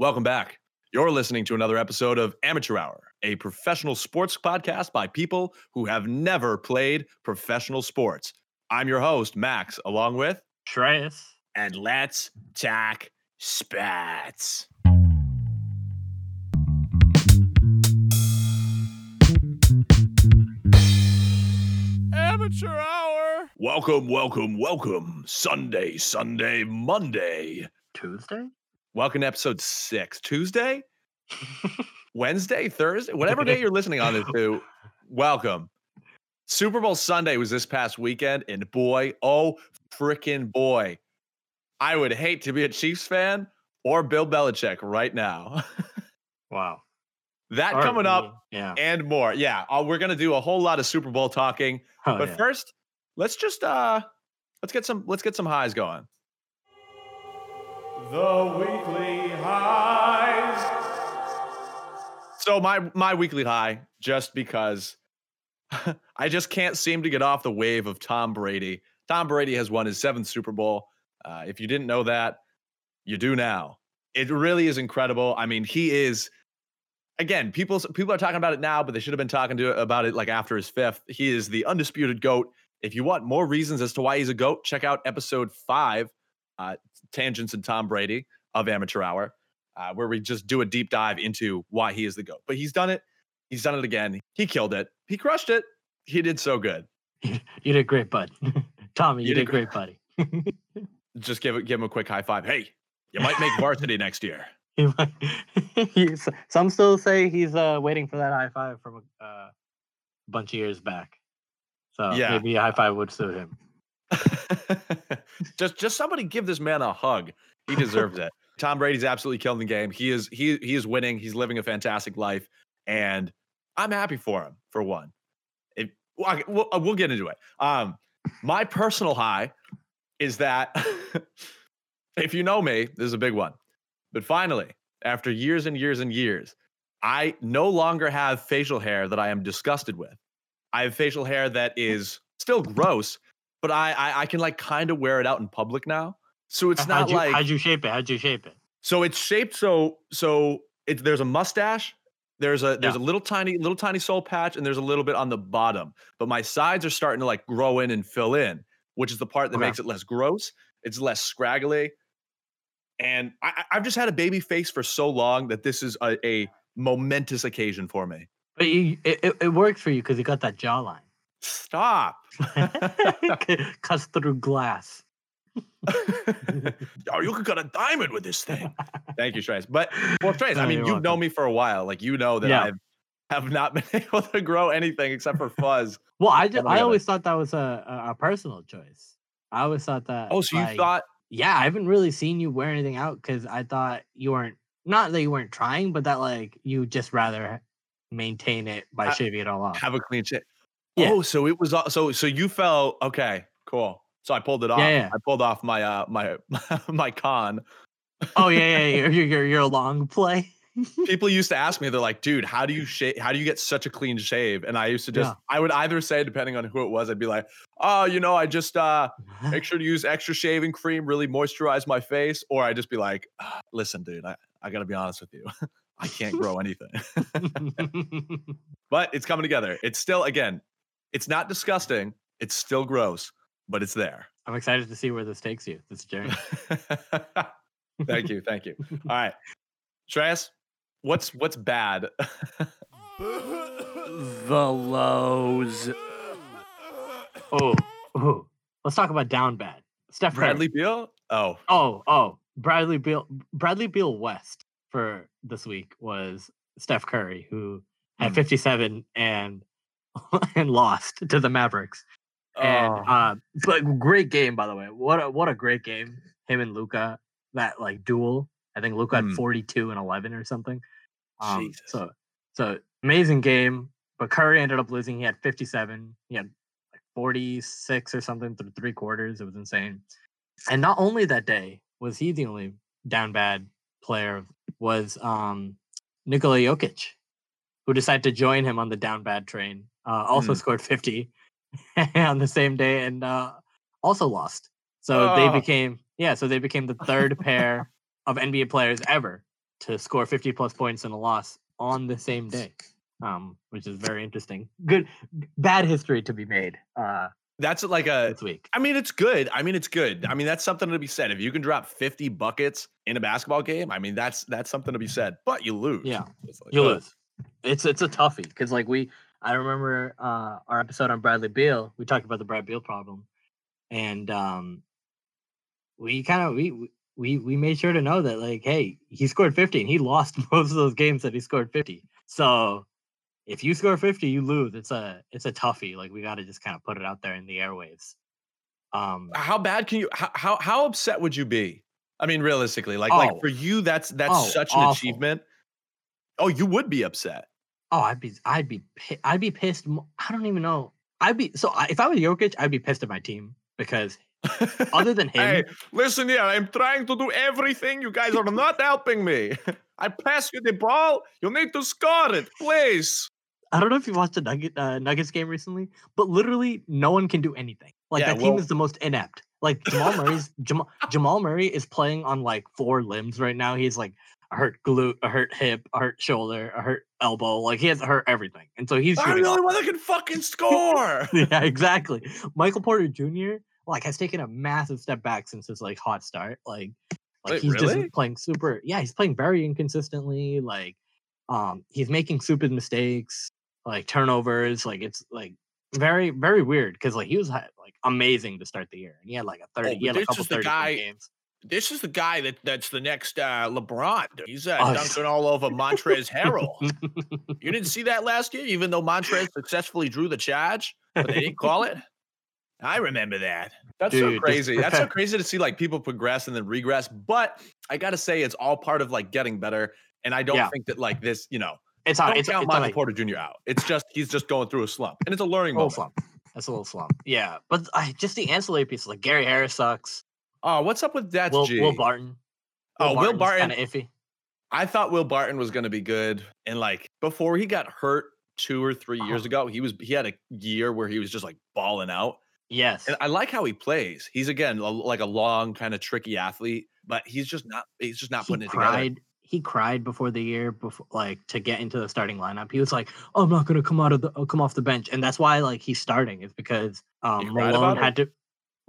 Welcome back. You're listening to another episode of Amateur Hour, a professional sports podcast by people who have never played professional sports. I'm your host, Max, along with Shreyas. and let's talk spats. Amateur hour. Welcome, welcome, welcome. Sunday, Sunday, Monday. Tuesday? Welcome to episode six. Tuesday, Wednesday, Thursday, whatever day you're listening on this to, welcome. Super Bowl Sunday was this past weekend, and boy, oh freaking boy, I would hate to be a Chiefs fan or Bill Belichick right now. Wow. that coming up. Yeah. and more. Yeah, uh, we're gonna do a whole lot of Super Bowl talking, Oh, but yeah. first, let's just uh, let's get some let's get some highs going. The weekly highs. So my my weekly high, just because I just can't seem to get off the wave of Tom Brady. Tom Brady has won his seventh Super Bowl. Uh, if you didn't know that, you do now. It really is incredible. I mean, he is. Again, people people are talking about it now, but they should have been talking to about it like after his fifth. He is the undisputed goat. If you want more reasons as to why he's a goat, check out episode five, uh, tangents and Tom Brady of Amateur Hour, uh, where we just do a deep dive into why he is the goat. But he's done it. He's done it again. He killed it. He crushed it. He did so good. you did great, bud. Tommy, you, You did, did gr- great, buddy. Just give give him a quick high five. Hey, you might make varsity next year. Some still say he's uh, waiting for that high five from a uh, bunch of years back. So Yeah. maybe a high five would suit him. just just somebody give this man a hug. He deserves it. Tom Brady's absolutely killing the game. He is he he is winning. He's living a fantastic life, and I'm happy for him. For one, it, well, uh, we'll get into it. Um, my personal high is that if you know me, this is a big one. But finally, after years and years and years, I no longer have facial hair that I am disgusted with. I have facial hair that is still gross, but I I, I can like kind of wear it out in public now. So it's How'd not you, like how'd you shape it? How'd you shape it? so it's shaped so so it, there's a mustache. There's a there's Yeah. a little tiny little tiny soul patch and there's a little bit on the bottom. But my sides are starting to like grow in and fill in, which is the part that Okay. makes it less gross. It's less scraggly. And I, I've just had a baby face for so long that this is a, a momentous occasion for me. But you, it, it, it works for you because you got that jawline. Stop. Cuts through glass. oh, you could cut a diamond with this thing. Thank you, Trace. But well, Trace, I mean, you've known me for a while. Like you know that Yeah. I have not been able to grow anything except for fuzz. Well, I just, I always thought that was a, a, personal choice. I always thought that. Oh, so you thought Yeah, I haven't really seen you wear anything out because I thought you weren't. Not that you weren't trying, but that like you just rather maintain it by I- shaving it all off. have a clean shit. Yeah. Oh, so it was so so you fell okay, cool. So I pulled it off. yeah. I pulled off my uh my my con. oh yeah, yeah, yeah. Your your your long play. People used to ask me, they're like, dude, how do you shave how do you get such a clean shave? And I used to just Yeah. I would either say, depending on who it was, I'd be like, oh, you know, I just uh make sure to use extra shaving cream, really moisturize my face, or I'd just be like, "Ah, listen, dude, I, I gotta be honest with you. I can't grow anything. but it's coming together. It's still, again, it's not disgusting. It's still gross, but it's there. I'm excited to see where this takes you. This journey. thank you. Thank you. All right. Shreyas, what's what's bad? the lows. Oh, oh. Let's talk about down bad. Steph Curry. Bradley Beal? Oh, Oh, oh, Bradley Beal, Bradley Beal West for this week was Steph Curry, who had Mm. 57 and and lost to the Mavericks. And oh. uh, but great game by the way. What a what a great game. Him and Luka, that like duel. I think Luka Mm. had 42 and 11 or something. Um, Jesus. so so amazing game. But Curry ended up losing. He had 57. He had like 46 or something through three quarters. It was insane. And not only that day was he the only down bad player, was um Nikola Jokic, who decided to join him on the down bad train. Uh, also Mm. scored 50 on the same day and uh, also lost. So they Oh. became yeah. So they became the third pair of NBA players ever to score 50 plus points in a loss on the same day, um, which is very interesting. Good, bad history to be made uh, That's like a. this week. I mean, it's good. I mean, it's good. I mean, that's something to be said. If you can drop 50 buckets in a basketball game, I mean, that's that's something to be said. But you lose. Yeah, like, you ugh. lose. It's it's a toughie because like we, I remember uh, our episode on Bradley Beal. We talked about the Brad Beal problem, and um, we kind of we we- we made sure to know that like, hey, he scored 50 and he lost most of those games that he scored 50. So if you score 50, you lose. It's a it's a toughie. Like we got to just kind of put it out there in the airwaves. Um, How bad can you? How how, upset would you be? I mean, realistically, like like Oh. for you, that's that's Oh, such an awful. achievement. Oh, you would be upset. Oh, I'd be, I'd be, I'd be pissed. I don't even know. I'd be so if I was Jokic, I'd be pissed at my team because other than him, Hey, listen here. I'm trying to do everything. You guys are not helping me. I pass you the ball. You need to score it, please. I don't know if you watched the Nugget uh, Nuggets game recently, but literally no one can do anything. Like Yeah, that team well- is the most inept. Like Jamal Murray's Jamal, Jamal Murray is playing on like four limbs right now. He's like a hurt glute, a hurt hip, a hurt shoulder, a hurt elbow. Like he has hurt everything, and so he's I'm the only one that can fucking score. yeah, exactly. Michael Porter Jr. like has taken a massive step back since his like hot start. Like, like Wait, he's really? just playing super. Yeah, he's playing very inconsistently. Like, um, he's making stupid mistakes, like turnovers. Like it's like very very weird because like he was like amazing to start the year, and he had like a thirty. Oh, he had a couple thirty guy- games. This is the guy that that's the next uh, LeBron. He's uh, Oh, dunking all over Montrezl Harrell. You didn't see that last year, even though Montrezl successfully drew the charge, but they didn't call it. I remember that. That's Dude, so crazy. That's so crazy to see like people progress and then regress. But I gotta say, it's all part of like getting better. And I don't Yeah. think that like this, you know, it's don't. It's, count Michael Porter Jr. out. It's just he's just going through a slump, and it's a learning a little moment. slump. That's a little slump. Yeah, but I just the ancillary pieces like Gary Harris sucks. Oh, what's up with that? Will? Will Barton. Oh, Will Barton. kind of iffy. I thought Will Barton was going to be good, and like before he got hurt two or three years Uh-huh. ago, he was he had a year where he was just like balling out. Yes. And I like how he plays. He's again a- like a long, kind of tricky athlete, but he's just not. He's just not he putting it together. cried. He cried before the year, before like to get into the starting lineup. He was like, "I'm not gonna come out of the uh, come off the bench," and that's why like he's starting is because um Malone had to.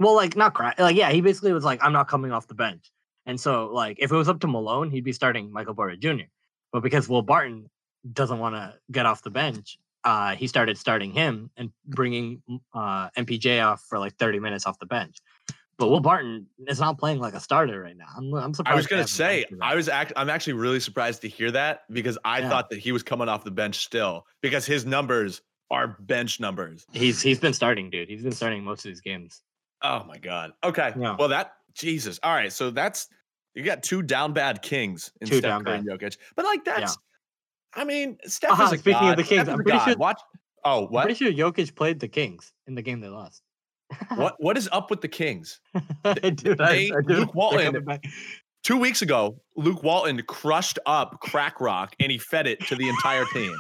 Well, like not cry. Like yeah, he basically was like, "I'm not coming off the bench," and so like if it was up to Malone, he'd be starting Michael Porter Jr. But because Will Barton doesn't want to get off the bench, uh, he started starting him and bringing uh, MPJ off for like 30 minutes off the bench. But Will Barton is not playing like a starter right now. I'm, I'm surprised. I was gonna say. I was act. I'm actually really surprised to hear that because I Yeah. thought that he was coming off the bench still because his numbers are bench numbers. He's he's been starting, dude. He's been starting most of these games. Oh my god. Okay. Yeah. Well, that Jesus. All right. So that's you got two down bad kings in Two Steph down Curry and Jokic, but like Yeah. that's. I mean, Steph Uh-huh, is a speaking of the Kings, Steph I'm pretty god. sure- Watch. Oh, I'm what? pretty sure Jokic played the Kings in the game they lost. What? What is up with the Kings? dude, they- dude, Luke they're Walton- Two weeks ago, Luke Walton crushed up crack rock and he fed it to the entire team.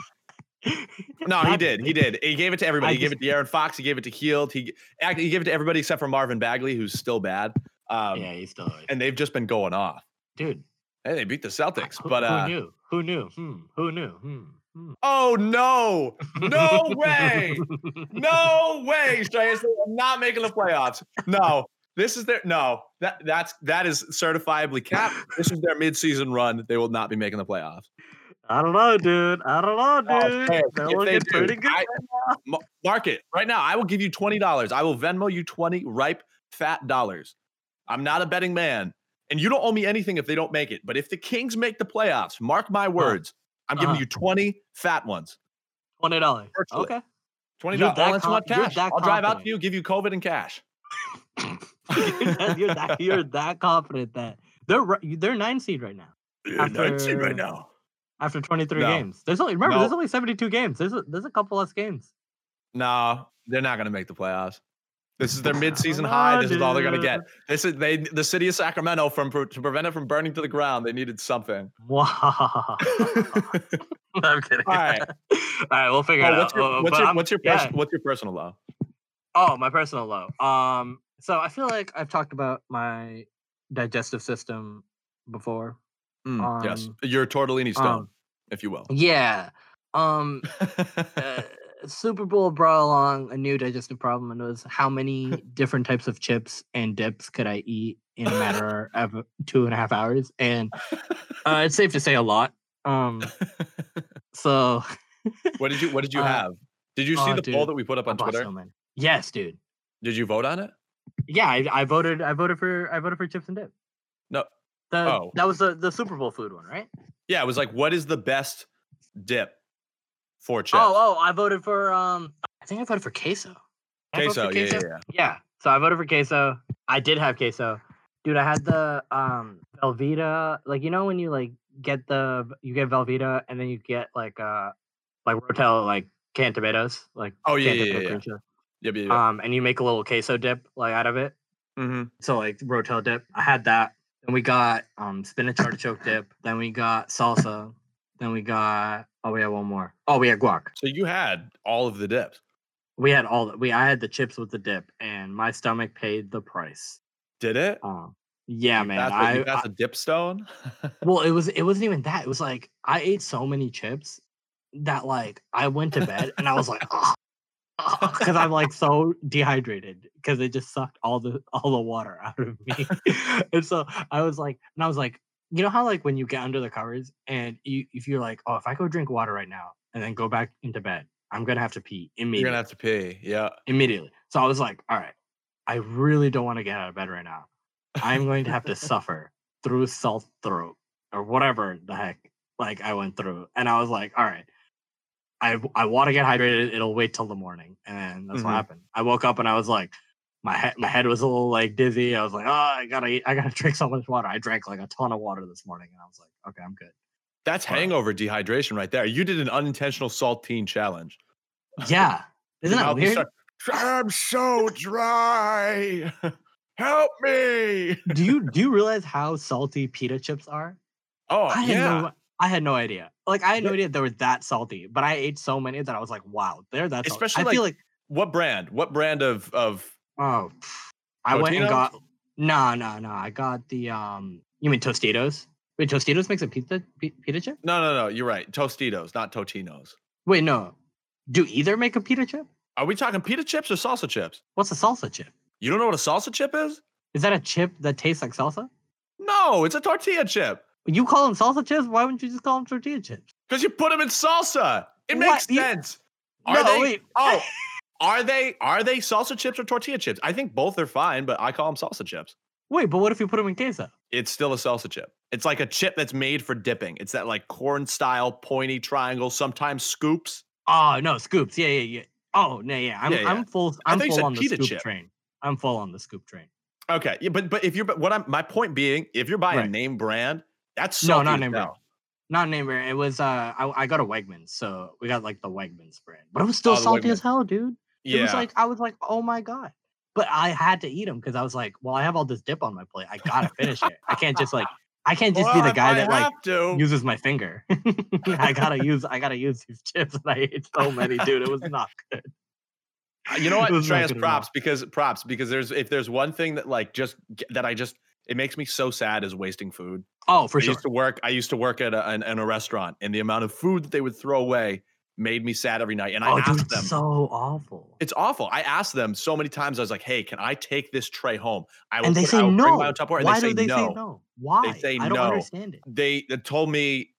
No, he did. He did. He gave it to everybody. He gave it to Aaron Fox. He gave it to Hield. He he gave it to everybody except for Marvin Bagley, who's still bad. Um, yeah, he's still. and they've just been going off. dude, Hey, they beat the Celtics, who, but who uh, knew? Who knew? Hmm. Who knew? Hmm. hmm. oh no, no way, no way, Strayson, I'm not making the playoffs. No, this is their no. That that's that is certifiably capped. This is their midseason run. They will not be making the playoffs. I don't know, dude. I don't know, Oh, dude. fair. They're If they do, pretty good. I- Ma- Mark it right now. I will give you twenty dollars. I will Venmo you twenty ripe fat dollars. I'm not a betting man, and you don't owe me anything if they don't make it. But if the Kings make the playoffs, mark my words. I'm giving Uh-huh. you twenty fat ones. Twenty dollars. Okay. Twenty dollars. want cash, I'll drive out to you, give you COVID and cash. you're, that, you're, that, you're that confident that they're they're nine seed right now You're nuts After- right now. After 23 No. games. There's only remember there's only 72 games. There's a, there's a couple less games. No, they're not going to make the playoffs. This is their midseason know, high. This is all they're going to get. dude. This is they. The city of Sacramento from to prevent it from burning to the ground. They needed something. Wow. I'm kidding. All right. All right, we'll figure Oh, it what's out. your what's your what's your yeah. what's your personal low? Oh, my personal low. Um, so I feel like I've talked about my digestive system before. Mm, yes, Um, your tortellini stone, um, if you will. Yeah. Um. uh, Super Bowl brought along a new digestive problem, and it was how many different types of chips and dips could I eat in a matter of two and a half hours? And uh, it's safe to say a lot. Um. So what did you What did you Uh, have? Did you see oh, the poll that we put up on Twitter? so. Yes, dude. Did you vote on it? Yeah, I, I voted. I voted for. I voted for chips and dip. No. The, Oh. that was the the Super Bowl food one, right? Yeah, it was like, what is the best dip for chips? Oh, oh, I voted for. Um, I think I voted for queso. Vote for queso. Yeah, yeah, yeah. Yeah. So I voted for queso. I did have queso. Dude, I had the um Velveeta. Like you know when you like get the you get Velveeta and then you get like uh like Rotel like canned tomatoes like Oh, yeah, yeah, yeah, yeah. Yep, yep, yep. um and you make a little queso dip like out of it. Mm-hmm. So like Rotel dip. I had that. Then we got um spinach artichoke dip. Then we got salsa. Then we got oh we had one more. Oh we had guac. So you had all of the dips. We had all the, we I had the chips with the dip and my stomach paid the price. Did it? Um yeah, You man. the- I, you I a dip stone. well, it was it wasn't even that. It was like I ate so many chips that like I went to bed and I was like, oh, because I'm like so dehydrated because it just sucked all the all the water out of me. and so I was like, and I was like, you know how like when you get under the covers and you if you're like, oh, if I go drink water right now and then go back into bed, I'm gonna have to pee immediately. You're gonna have to pee. Yeah. immediately. So I was like, all right, I really don't want to get out of bed right now. I'm going to have to suffer through salt throat or whatever the heck like I went through. And I was like, all right, I I want to get hydrated. It'll wait till the morning. And that's Mhm. what happened. I woke up and I was like, my head my head was a little like dizzy. I was like, oh, I gotta eat, I gotta drink so much water. I drank like a ton of water this morning, and I was like, okay, I'm good. That's Wow. hangover dehydration right there. You did an unintentional saltine challenge. Yeah, isn't that weird? start- I'm so dry. Help me. do you do you realize how salty pita chips are? Oh I yeah. no I had no idea. Like I had no idea they were that salty, but I ate so many that I was like, wow, they're that salty. Especially, I feel like What brand? What brand of of oh I went and got no no no. I got the um you mean Tostitos? Wait, Tostitos makes a pizza pi- pita chip? No, no, no. You're right. Tostitos, not Totinos. Wait, no. Do either make a pita chip? Are we talking pita chips or salsa chips? What's a salsa chip? You don't know what a salsa chip is? Is that a chip that tastes like salsa? No, it's a tortilla chip. You call them salsa chips? Why wouldn't you just call them tortilla chips? Because you put them in salsa. It What? makes You- sense. Are no, they? wait. Oh, are they? Are they salsa chips or tortilla chips? I think both are fine, but I call them salsa chips. Wait, but what if you put them in queso? It's still a salsa chip. It's like a chip that's made for dipping. It's that like corn style pointy triangle, sometimes scoops. Oh no, scoops. Yeah, yeah, yeah. Oh no, yeah. I'm Yeah, yeah. I'm full. I'm full on the scoop chip. train. I'm full on the scoop train. Okay, yeah, but but if you're but what I'm my point being, if you're buying Right. name brand, that's No, not name brand. Not name brand. It was uh I, I got a Wegmans, so we got like the Wegmans brand. But it was still Oh, salty as hell, dude. Yeah, It was like I was like, oh my god. But I had to eat them because I was like, well, I have all this dip on my plate. I gotta finish it. I can't just like I can't just Well, be the guy that like to. uses my finger. I gotta use I gotta use these chips and I ate so many, dude. It was not good. Uh, You know what? It was not Treyas, good at all. props because props because there's if there's one thing that like just that I just it makes me so sad is wasting food. Oh, for I sure. used to work. I used to work at a, an, in a restaurant, and the amount of food that they would throw away made me sad every night. And I Oh, asked dude, them, so awful. it's awful. I asked them so many times. I was like, "Hey, can I take this tray home?" I will And they put- say no. Bring my own and Why they say do they no. say no? Why? They say I don't no. understand it. They, they told me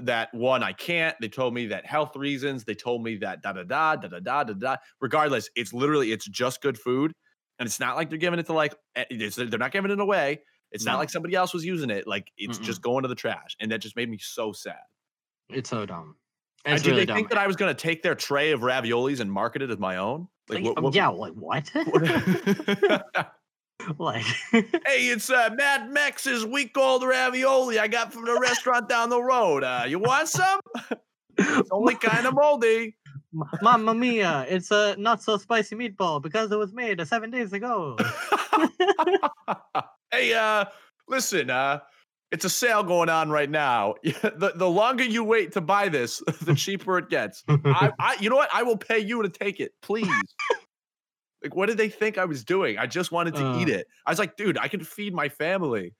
that one I can't. They told me that health reasons. They told me that da da da da da da da da. Regardless, it's literally it's just good food, and it's not like they're giving it to like eh, it's, they're not giving it away. It's not No. like somebody else was using it. Like it's just going to the trash, and that just made me so sad. It's so dumb. And It's did really they dumb. think that I was going to take their tray of raviolis and market it as my own? Like, Like, what, um, what- yeah, like what? what- like hey, it's uh, Mad Max's week old ravioli I got from the restaurant down the road. Uh, you want some? It's only kind of moldy. Mamma mia, it's a not so spicy meatball because it was made uh, seven days ago. Hey, uh, listen, uh, it's a sale going on right now. the, the longer you wait to buy this, the cheaper it gets. I, I, you know what? I will pay you to take it, please. like, what did they think I was doing? I just wanted to eat Uh. it. I was like, dude, I can feed my family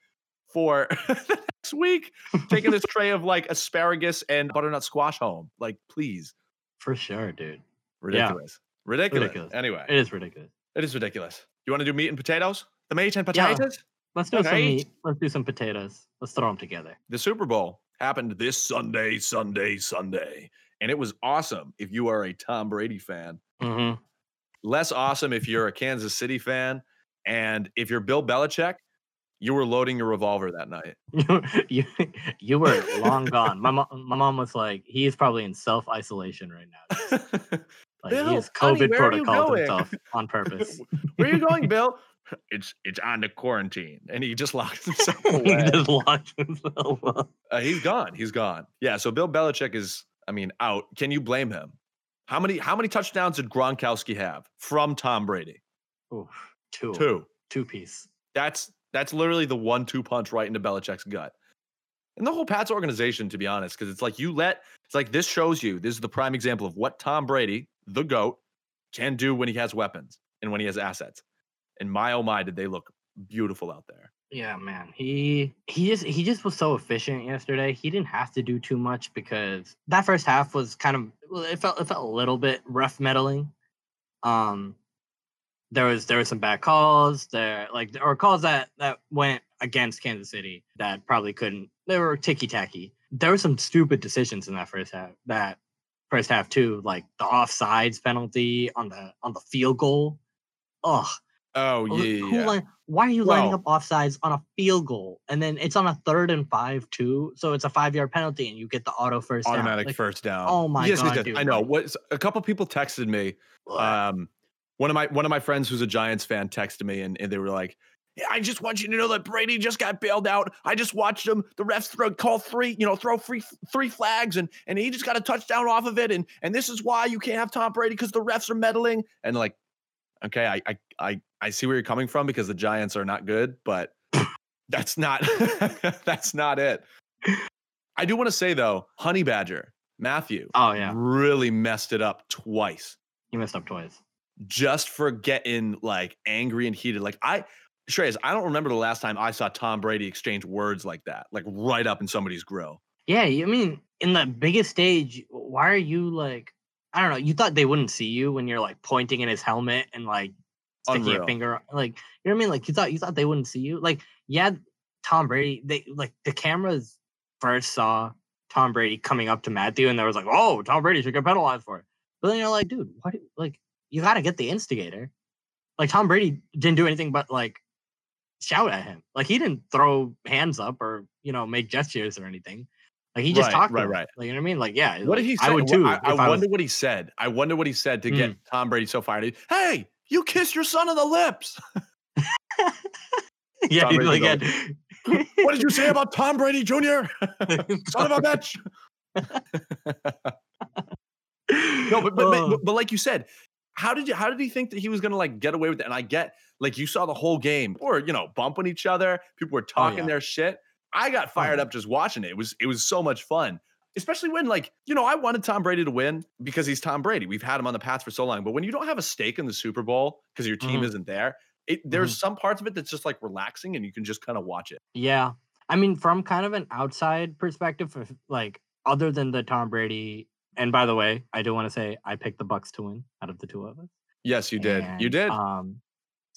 for the next week, taking this tray of like asparagus and butternut squash home. Like, please. For sure, dude. Ridiculous. Ridiculous. Ridiculous. Anyway, It is ridiculous. it is ridiculous. You want to do meat and potatoes? The meat and Yeah. potatoes? Let's do some meat. Let's do some potatoes. Let's throw them together. The Super Bowl happened this Sunday, Sunday, Sunday. And it was awesome if you are a Tom Brady fan. Mm-hmm. Less awesome if you're a Kansas City fan. And if you're Bill Belichick, you were loading your revolver that night. you, you were long gone. My mom, my mom was like, he is probably in self isolation right now. Like Bill, he has COVID you protocol himself on purpose. Where are you going, Bill? It's it's on the quarantine. And he just locked himself away. he just locked himself up. Uh, he's gone. He's gone. Yeah. So Bill Belichick is, I mean, out. Can you blame him? How many how many touchdowns did Gronkowski have from Tom Brady? Two, Two. two piece. That's that's literally the one two punch right into Belichick's gut. And the whole Pats organization, to be honest, because it's like you let it's like this shows you this is the prime example of what Tom Brady, the GOAT, can do when he has weapons and when he has assets. And my oh my, did they look beautiful out there. Yeah, man. He he just he just was so efficient yesterday. He didn't have to do too much because that first half was kind of well, it felt it felt a little bit rough meddling. Um there was there were some bad calls there like or calls that that went against Kansas City that probably couldn't they were ticky tacky. There were some stupid decisions in that first half that first half too, like the offsides penalty on the on the field goal. Ugh. Oh yeah, who yeah. line- why are you lining Well- up offsides on a field goal and then it's on a third and five too? So it's a five yard penalty and you get the auto first down. automatic Like, first down. oh my yes, God, dude, I know. What a couple people texted me. Um, one of my one of my friends who's a Giants fan texted me and, and they were like, I just want you to know that Brady just got bailed out. I just watched him. The refs throw call three, you know, throw free three flags, and and he just got a touchdown off of it. And and this is why you can't have Tom Brady because the refs are meddling. And like, okay, I I I I see where you're coming from because the Giants are not good, but that's not that's not it. I do want to say though, Honey Badger Mathieu oh yeah, really messed it up twice you messed up twice. just for getting like angry and heated. Like I, Shreyas, I don't remember the last time I saw Tom Brady exchange words like that, like right up in somebody's grill. Yeah, I mean, in the biggest stage, why are you like? I don't know. You thought they wouldn't see you when you're like pointing in his helmet and like sticking Unreal. a finger, like you know what I mean? Like you thought you thought they wouldn't see you. Like yeah, Tom Brady. They like the cameras first saw Tom Brady coming up to Mathieu, and there was like, oh, Tom Brady should get penalized for it. But then you're like, dude, what? Like you got to get the instigator. Like Tom Brady didn't do anything but like shout at him. Like he didn't throw hands up or you know make gestures or anything. Like he just Right, talked. to right, him. right. Like you know what I mean? Like yeah. What did he say? I would too. I, I was- wonder what he said. I wonder what he said to get mm. Tom Brady so fired. Hey, you kissed your son on the lips. yeah, Tom he's like, yeah. what did you say about Tom Brady Jr.? son of a bitch. No, but but, but Oh. but like you said, how did you how did he think that he was gonna like get away with it? And I get like you saw the whole game, or you know, bumping each other. People were oh, talking yeah. their shit. I got oh, fired yeah. up just watching it. It was it was so much fun. Especially when, like, you know, I wanted Tom Brady to win because he's Tom Brady. We've had him on the path for so long. But when you don't have a stake in the Super Bowl because your team Mhm. isn't there, it, there's some parts of it that's just like relaxing and you can just kind of watch it. Yeah. I mean, from kind of an outside perspective, like other than the Tom Brady, and by the way, I do want to say I picked the Bucs to win out of the two of us. Yes, you did. you did. Um,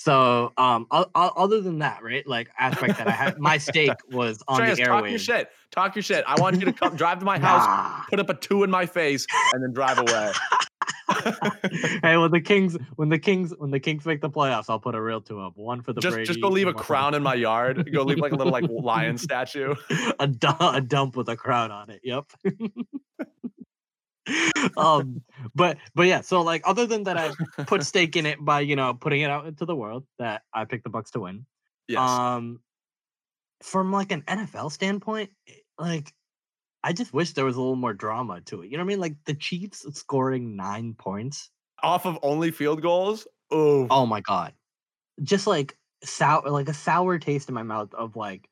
so um, other than that, right? Like aspect that I had, my stake was on the talk your shit. Talk your shit. I want you to come drive to my house, Nah. put up a two in my face, and then drive away. hey, when the Kings, when the Kings, when the Kings make the playoffs, I'll put a real two up. One for the just Brady, just go leave a crown in my yard. Go leave like a little like lion statue. a, a dump with a crown on it. Yep. um, but but yeah. So like, other than that, I put stake in it by you know putting it out into the world that I picked the Bucs to win. Yes. Um, from like an NFL standpoint, eh, like I just wish there was a little more drama to it. You know what I mean? Like the Chiefs scoring nine points. Off of only field goals. Oh, Oh my god, just like sour, like a sour taste in my mouth of like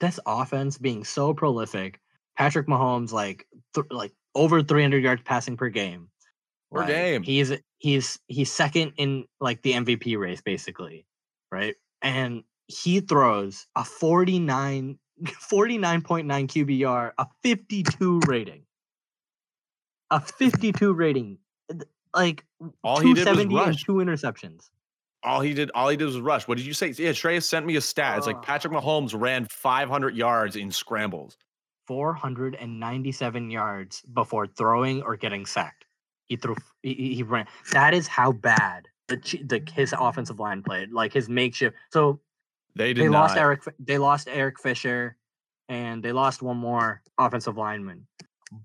this offense being so prolific. Patrick Mahomes like th- like over 300 yards passing per game. Per Like, game. He's he's he's second in like the MVP race basically, right? And he throws a 49 49.9 QBR, a 52 rating. A 52 rating. Like All he did was 270 and rush. two interceptions. All he did, all he did was rush. What did you say? Yeah, Shreyas sent me a stat. It's like. Patrick Mahomes ran 500 yards in scrambles. 497 yards before throwing or getting sacked. He threw. He, he ran. That is how bad the, the his offensive line played. Like his makeshift. So They did they not. lost Eric. They lost Eric Fisher, and they lost one more offensive lineman.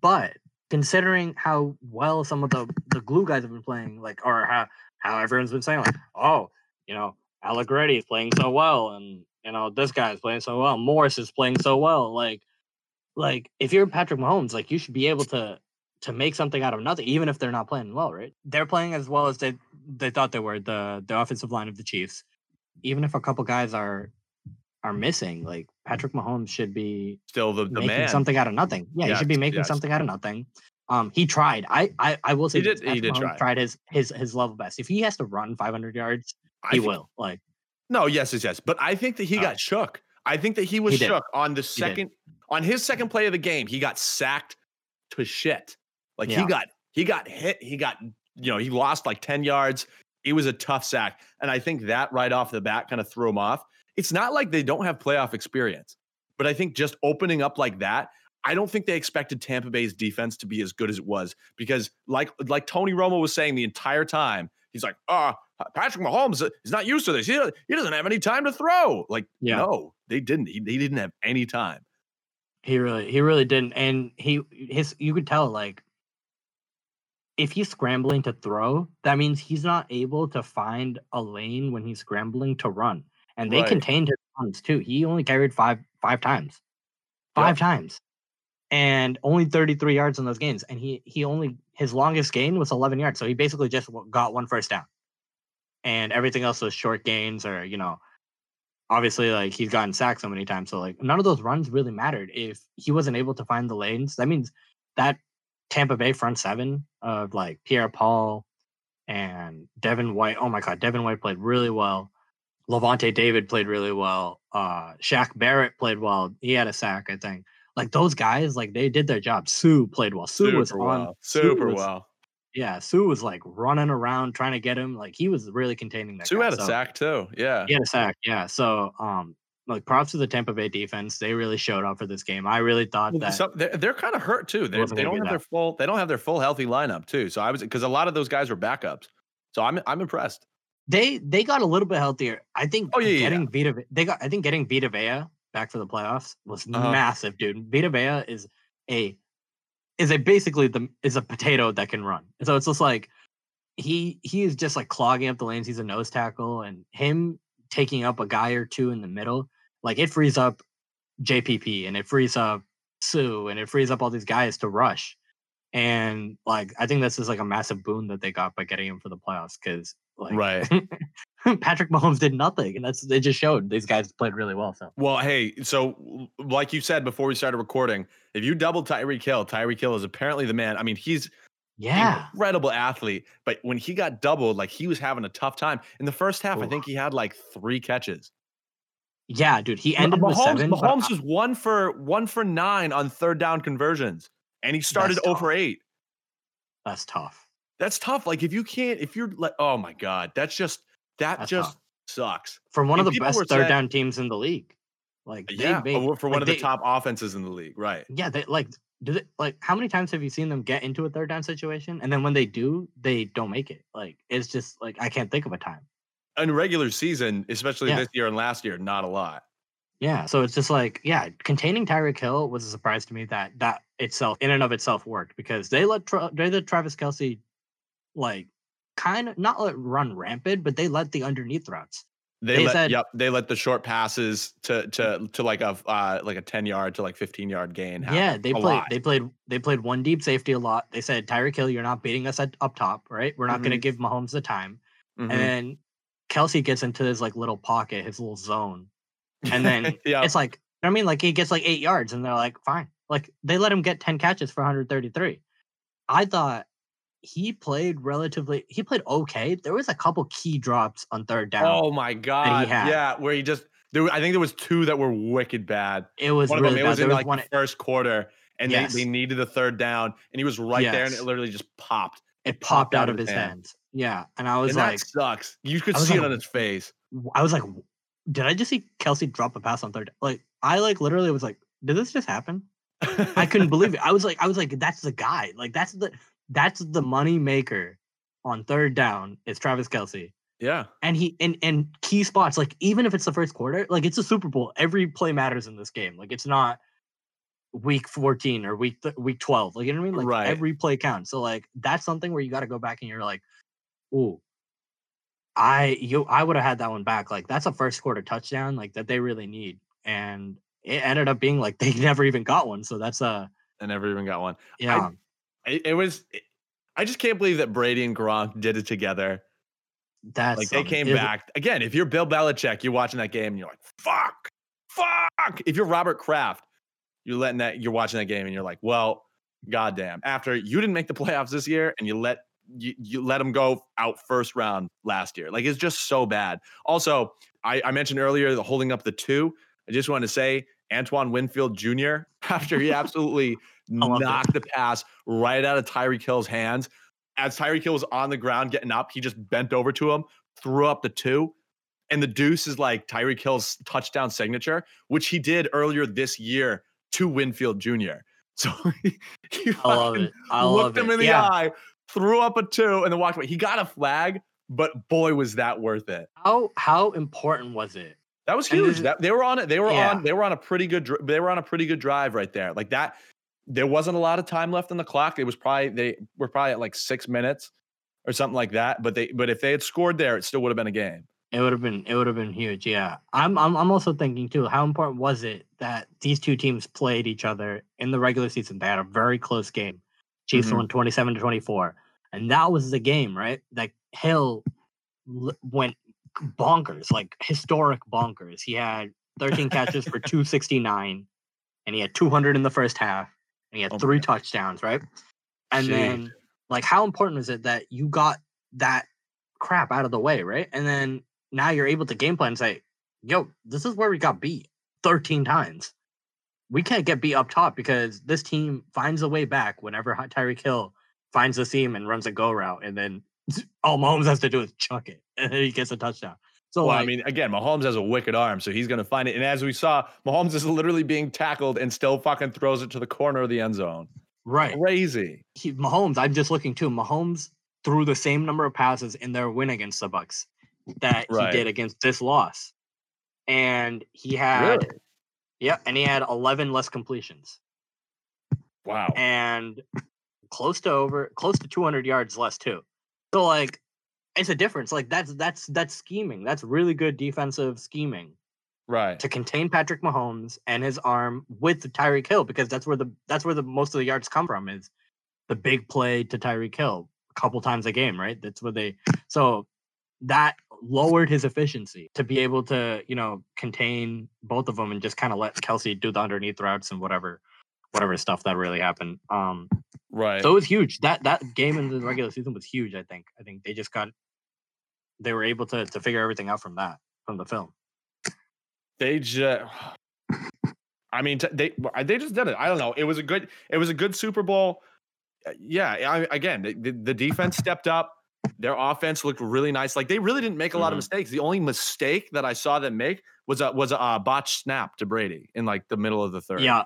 But considering how well some of the the glue guys have been playing, like or how how everyone's been saying, like, oh, you know, Allegretti is playing so well, and you know this guy is playing so well, Morris is playing so well, like, like if you're Patrick Mahomes, like you should be able to to make something out of nothing, even if they're not playing well, right? They're playing as well as they they thought they were. The the offensive line of the Chiefs, even if a couple guys are are missing, like Patrick Mahomes should be Still the, the making man. something out of nothing. Yeah, he should be making yes. something out of nothing. Um, he tried. I I, I will say He did- he did Mahomes try. tried his his his level best. If he has to run 500 yards, I he think- will. Like No, yes, yes, yes. But I think that he Oh. got shook. I think that he was He shook on the second on his second play of the game. He got sacked to shit. Like he got he got hit. He got you know he lost like ten yards. It was a tough sack, and I think that right off the bat kind of threw him off. It's not like they don't have playoff experience, but I think just opening up like that. I don't think they expected Tampa Bay's defense to be as good as it was because, like, like Tony Romo was saying the entire time, he's like, "Ah, Patrick Mahomes is not used to this. He, he doesn't have any time to throw." Like, Yeah. no, they didn't. He, he didn't have any time. He really he really didn't. And he his you could tell like if he's scrambling to throw, that means he's not able to find a lane when he's scrambling to run. And they Right. contained his runs too. He only carried five five times. Five times. And only 33 yards in those games. And he he only his longest gain was 11 yards. So he basically just got one first down. And everything else was short gains or, you know, obviously like he's gotten sacked so many times. So like none of those runs really mattered. If he wasn't able to find the lanes, that means that Tampa Bay front seven of like Pierre Paul and Devin White. Oh my god, Devin White played really well. Lavonte David played really well. Uh Shaq Barrett played well. He had a sack, I think. Like those guys, like they did their job. Suh played well. Suh was Super on well. Super was- well. Yeah, Suh was like running around trying to get him. Like he was really containing that. Suh guy. had a So- sack too. Yeah. he had a sack, yeah. So, um, like props to the Tampa Bay defense. They really showed up for this game. I really thought Well, that. some- they're, they're kind of hurt too. They, they don't be have their full. They don't have their full healthy lineup too. So I was because a lot of those guys were backups. So I'm I'm impressed. they they got a little bit healthier. I think Oh, yeah, yeah, getting Vita Ve- they got I think getting Vita Vea back for the playoffs was Uh-huh. massive, dude. Vita Vea is a is a basically the is a potato that can run. And so it's just like he he is just like clogging up the lanes. He's a nose tackle, and him taking up a guy or two in the middle, like it frees up JPP and it frees up Suh and it frees up all these guys to rush. And like I think this is like a massive boon that they got by getting him for the playoffs because like Right. Patrick Mahomes did nothing, and that's they just showed these guys played really well. So Well, hey, so like you said before we started recording, if you double Tyreek Hill, Tyreek Hill is apparently the man. I mean, he's yeah, incredible athlete, but when he got doubled, like he was having a tough time. In the first half, I think he had like three catches. yeah, dude, he uh, ended with Mahomes, seven. but Mahomes I- was one for one for nine on third down conversions, and he started That's over eight. that's tough. That's tough. Like if you can't, if you're like, oh my god, that's just that That's just tough. sucks. From one And of the best third saying- down teams in the league. Like they Yeah, made- for for one like, of the top offenses in the league, right? Yeah, they like do they like how many times have you seen them get into a third down situation and then when they do, they don't make it. Like it's just like I can't think of a time. In regular season, especially Yeah. this year and last year, not a lot. Yeah, so it's just like yeah, containing Tyreek Hill was a surprise to me that that itself in and of itself worked because they let Tra- they let Travis Kelce like kind of not let run rampant, but they let the underneath routes. They, They let said- yep, they let the short passes to to to like a uh, like a ten yard to like fifteen yard gain. happen Yeah, they a played lot. they played they played one deep safety a lot. They said Tyreek Hill, you're not beating us at, up top, right? We're not going to give Mahomes the time. Mhm. And then Kelsey gets into his like little pocket, his little zone, and then yeah, it's like I mean, like he gets like eight yards, and they're like, fine. Like they let him get ten catches for 133. I thought he played relatively. He played okay. There was a couple key drops on third down. oh my god, yeah, where he just There, I think there was two that were wicked bad. It was One of really them, it was in like the first quarter, and Yes. they, they needed the third down, and he was right there, and it literally just popped. It popped out of his hands. Yeah, and I was and like, sucks. You could see it on his face. I was like, did I just see Kelce drop a pass on third? Like, I like literally was like, did this just happen? I couldn't believe it. I was like, I was like, that's the guy. Like, that's the that's the money maker on third down. Is Travis Kelce. Yeah, and he and and key spots like even if it's the first quarter like it's a super bowl every play matters in this game like it's not week 14 or week th- week 12 like you know what i mean like Right. every play counts so like that's something where you got to go back and you're like ooh i you i would have had that one back like that's a first quarter touchdown like that they really need and it ended up being like they never even got one so that's uh I never even got one. yeah It, it was. I just can't believe that Brady and Gronk did it together. that's Like they came It- back again. If you're Bill Belichick, you're watching that game and you're like, "Fuck, fuck." If you're Robert Kraft, you're letting that. You're watching that game and you're like, "Well, goddamn." After you didn't make the playoffs this year and you let you, you let them go out first round last year, like it's just so bad. Also, I, I mentioned earlier the holding up the two. I just wanted to say Antoine Winfield Jr. After he absolutely knocked the pass right out of Tyreek Hill's hands. As Tyreek Hill was on the ground getting up, he just bent over to him, threw up the two. And the deuce is like Tyreek Hill's touchdown signature, which he did earlier this year to Winfield Jr. So he, he i love it i love looked him it in the yeah. eye, threw up a two, and then walked away. He got a flag, but boy, was that worth it. how how important was it That was huge. That they were on it. They were Yeah. on. They were on a pretty good. They were on a pretty good drive right there. Like that. There wasn't a lot of time left on the clock. It was probably they were probably at like six minutes or something like that. But they but if they had scored there, it still would have been a game. It would have been it would have been huge. Yeah. I'm I'm I'm also thinking too, how important was it that these two teams played each other in the regular season? They had a very close game. Chiefs Mhm. won 27 to 24. And that was the game, right? That Hill l- went bonkers, like historic bonkers. He had 13 catches for 269 and he had 200 in the first half and he had Oh three touchdowns, right? And Sheesh. then like how important is it that you got that crap out of the way, right? And then now you're able to game plan and say, yo, this is where we got beat 13 times. We can't get beat up top because this team finds a way back whenever Tyreek Hill finds the seam and runs a go route. And then all Mahomes has to do is chuck it and then he gets a touchdown. So, Well, like, I mean, again, Mahomes has a wicked arm, so he's going to find it. And as we saw, Mahomes is literally being tackled and still fucking throws it to the corner of the end zone. right. Crazy. He, Mahomes, I'm just looking too. Mahomes threw the same number of passes in their win against the Bucs that Right. he did against this loss. And he had Really? Yeah, and he had 11 less completions Wow. and close to over close to 200 yards less too. So like it's a difference. Like that's that's that's scheming. That's really good defensive scheming Right. to contain Patrick Mahomes and his arm with Tyreek Hill because that's where the that's where the most of the yards come from is the big play to Tyreek Hill a couple times a game, right? That's what they so that lowered his efficiency to be able to, you know, contain both of them and just kind of let Kelce do the underneath routes and whatever whatever stuff that really happened. Um Right. so it was huge. That that game in the regular season was huge, I think. I think they just got they were able to to figure everything out from that, from the film. they just i mean they they just did it i don't know it was a good it was a good super bowl Uh, yeah I, again the, the, the defense stepped up their offense looked really nice like they really didn't make a lot of Mhm. mistakes the only mistake that i saw them make was a was a uh, botched snap to brady in like the middle of the third Yeah.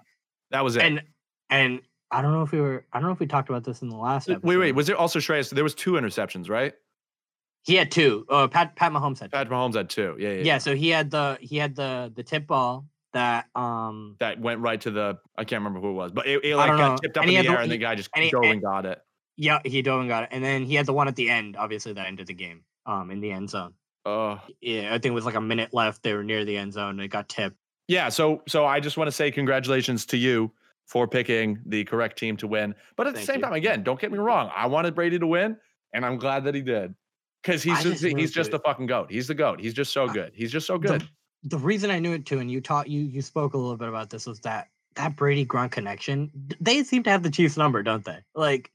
that was it And and I don't know if we were I don't know if we talked about this in the last episode. wait wait was there also Shreyas? there was two interceptions right he had two. Uh Pat Pat Mahomes had two. pat mahomes had two yeah yeah, yeah, so he had the he had the the tip ball that um that went right to the i can't remember who it was but it, it like got know. tipped up And in the had the- air and the guy just and he- and- and got it yeah, he dove and got it. And then he had the one at the end, obviously that ended the game. Um in the end zone. oh Yeah, I think it was like a minute left. They were near the end zone and it got tipped. yeah so so i just want to say congratulations to you for picking the correct team to win but at the same you. time again don't get me wrong i wanted brady to win and i'm glad that he did because he's I just, just he's just dude. the fucking goat he's the goat he's just so good he's just so good the reason I knew it too, and you taught you you spoke a little bit about this was that that Brady Gronk connection. They seem to have the Chiefs number, don't they? Like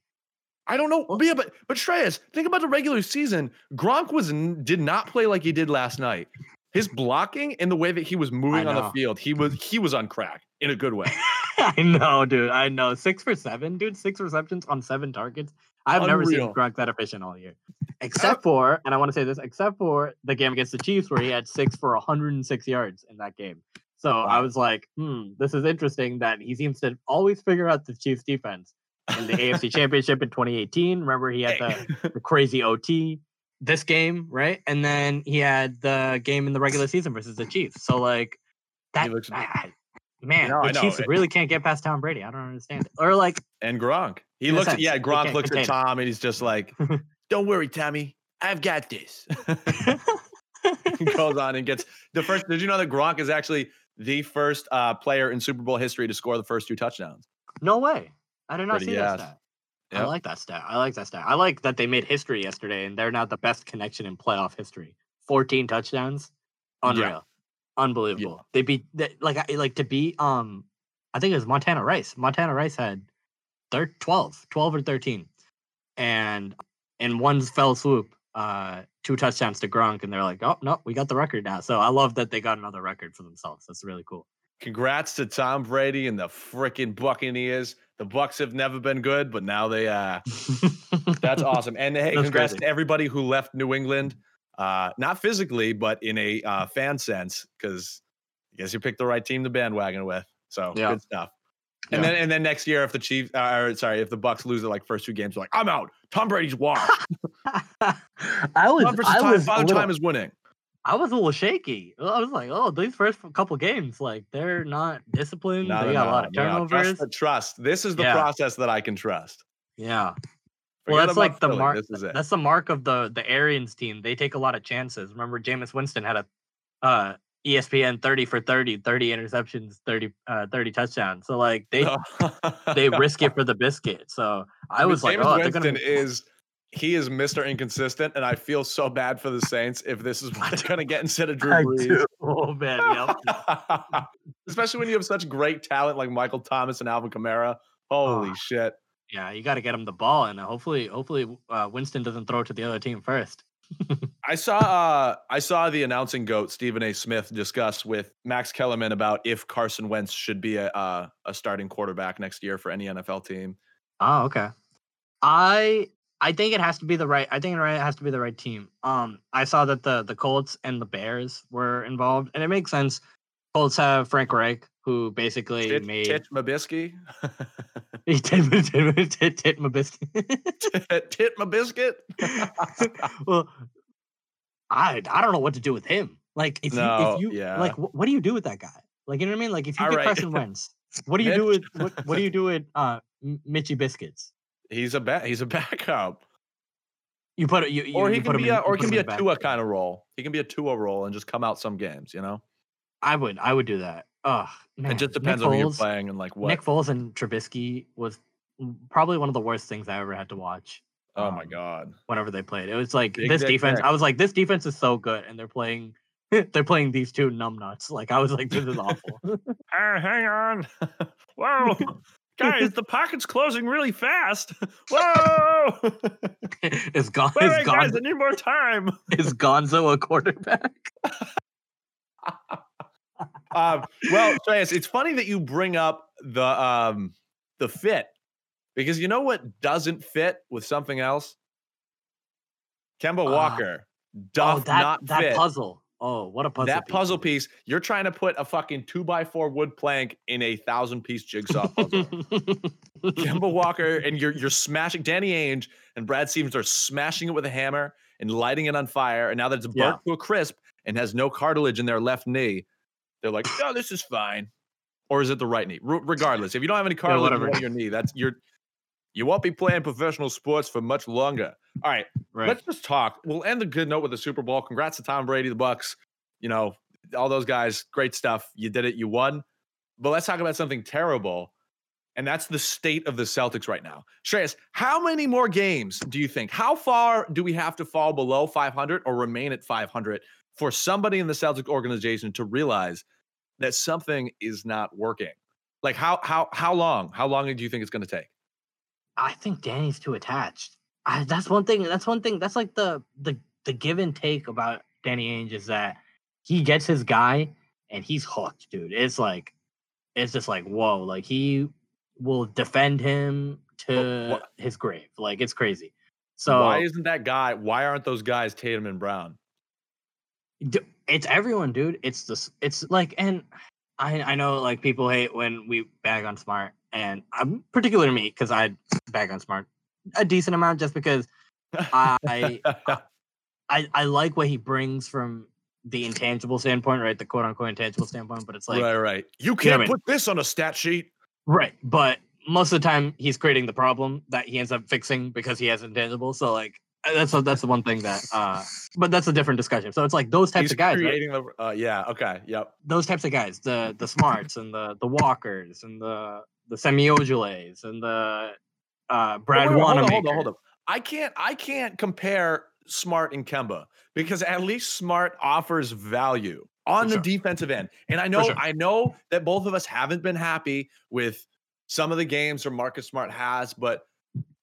I don't know. But yeah, but but Shreyas, think about the regular season. Gronk was did not play like he did last night. his blocking and the way that he was moving on the field, he was he was on crack in a good way. I know, dude. I know. Six for seven, dude. Six receptions on seven targets. I've never seen Unreal. Gronk that efficient all year. Except for, and I want to say this, except for the game against the Chiefs where he had six for 106 yards in that game. So I was like, hmm, this is interesting that he seems to always figure out the Chiefs defense. In the AFC Championship in 2018, remember he had the, the crazy OT. This game, right? And then he had the game in the regular season versus the Chiefs. So like that, looks- I- man, No, the. Chiefs really can't get past Tom Brady. I don't understand it. Or like, and Gronk. He looks sense, yeah, Gronk looks at. Tom and he's just like, Don't worry, Tommy. I've got this. He goes on and gets the first. Did you know that Gronk is actually the first uh, player in Super Bowl history to score the first two touchdowns? no way. I did not Pretty see gas. that stat. I like that stat. I like that stat. I like that they made history yesterday, and they're now the best connection in playoff history. Fourteen touchdowns, Yeah. unreal, unbelievable. They beat they, like like to beat um, I think it was Montana Rice. Montana Rice had thir- 12, 12 or thirteen, and in one fell swoop, uh, two touchdowns to Gronk, and they're like, oh no, we got the record now. So I love that they got another record for themselves. That's really cool. Congrats to Tom Brady and the freaking Buccaneers. The Bucs have never been good, but now they uh that's awesome. And hey, That's congrats crazy. to everybody who left New England. Uh not physically, but in a uh fan sense, because I guess you picked the right team to bandwagon with. So Yeah. good stuff. And Yeah. then and then next year, if the Chiefs, uh, or sorry, if the Bucs lose the like first two games, they're like, I'm out. Tom Brady's washed. I was, Tom I time, was, Father little, time is winning. I was a little shaky. I was like, oh, these first couple games, like they're not disciplined. No, they no, got no, a lot of no, no. turnovers. Trust, the trust. This is the Yeah. process that I can trust. Yeah. Well, that's like the Philly. mark. This is it. That's the mark of the the Arians team. They take a lot of chances. Remember, Jameis Winston had a uh, ESPN thirty for 30, 30 interceptions, 30, uh, 30 touchdowns. So like they they risk it for the biscuit. So I But was like, Jameis oh, Winston gonna. is he is Mr. Inconsistent, and I feel so bad for the Saints if this is what they're gonna get instead of Drew Brees. Oh man, yep. Especially when you have such great talent like Michael Thomas and Alvin Kamara. Holy Ah. shit. yeah, you got to get him the ball, and uh, hopefully, hopefully, uh, Winston doesn't throw it to the other team first. I saw uh I saw the announcing goat Stephen A. Smith discuss with Max Kellerman about if Carson Wentz should be a uh, a starting quarterback next year for any NFL team. Oh, okay. I I think it has to be the right. I think it has to be the right team. Um, I saw that the the Colts and the Bears were involved, and it makes sense. Colts have Frank Reich, who basically Tit, made Tit Mabisky. he tit, tit, tit, tit my biscuit. Tit Mabiscuit. well, I I don't know what to do with him. Like if No, you if you yeah. like wh- what do you do with that guy? Like you know what I mean? Like if you All get right. Carson Wentz, what do you do with what, what do you do with uh Mitchy biscuits? He's a ba- he's a backup. You put it you, you or he you can be a you or can be a back. Tua kind of role. He can be a Tua role and just come out some games, you know. I would I would do that. Oh man, it just Nick depends on who you're playing and like what. Nick Foles and Trubisky was probably one of the worst things I ever had to watch. oh my um, god. Whenever they played, it was like Big this defense. I was like, this defense is so good, and they're playing. They're playing these two numbnuts. Like I was like, this is awful. Ah, hang on. Whoa. Guys, the pocket's closing really fast. Whoa! is Gon Wait, is, wait, guys, I need more time. is Gonzo a quarterback? Um, well, Shreyas, it's funny that you bring up the um the fit because you know what doesn't fit with something else? Kemba Uh, Walker oh, doth that not that fit. puzzle. Oh, what a puzzle! that piece puzzle piece, you're trying to put a fucking two by four wood plank in a thousand piece jigsaw puzzle. Kemba Walker and you're you're smashing Danny Ainge and Brad Stevens are smashing it with a hammer and lighting it on fire. And now that it's burnt Yeah. to a crisp and has no cartilage in their left knee, they're like, "Oh, this is fine." Or is it the right knee? R- regardless, if you don't have any cartilage in one of your knee, that's you're you won't be playing professional sports for much longer. All right, right. let's just talk. We'll end the good note with the Super Bowl. Congrats to Tom Brady, the Bucs. You know, all those guys, great stuff. You did it, you won. But let's talk about something terrible. And that's the state of the Celtics right now. Shreyas, how many more games do you think? How far do we have to fall below 500 or remain at 500 for somebody in the Celtics organization to realize that something is not working? Like how how how long? How long do you think it's going to take? I think Danny's too attached. I, that's one thing. That's one thing. That's like the the the give and take about Danny Ainge is that he gets his guy and he's hooked, dude. It's like it's just like whoa, like he will defend him to what- his grave. Like it's crazy. So why isn't that guy? Why aren't those guys Tatum and Brown? D- it's everyone, dude. It's this. It's like, and I I know like people hate when we bag on Smart, and I'm particularly me because I bag on Smart a decent amount just because I I I like what he brings from the intangible standpoint, right? The quote unquote intangible standpoint, but it's like right, right. You know what can't I mean? put this on a stat sheet. right, but most of the time he's creating the problem that he ends up fixing because he has intangible. So like uh, that's that's the one thing that uh but that's a different discussion. So it's like those types He's of guys, right? the. Uh, yeah. Okay. Yep. those types of guys, the the smarts and the the walkers and the the Semi Ojeleyes and the uh Brad Wait, wait, wait, hold on, Wanamaker. hold on, hold on. I can't. I can't compare Smart and Kemba because at least Smart offers value on For the sure. defensive end, and I know. sure. I know that both of us haven't been happy with some of the games where Marcus Smart has, but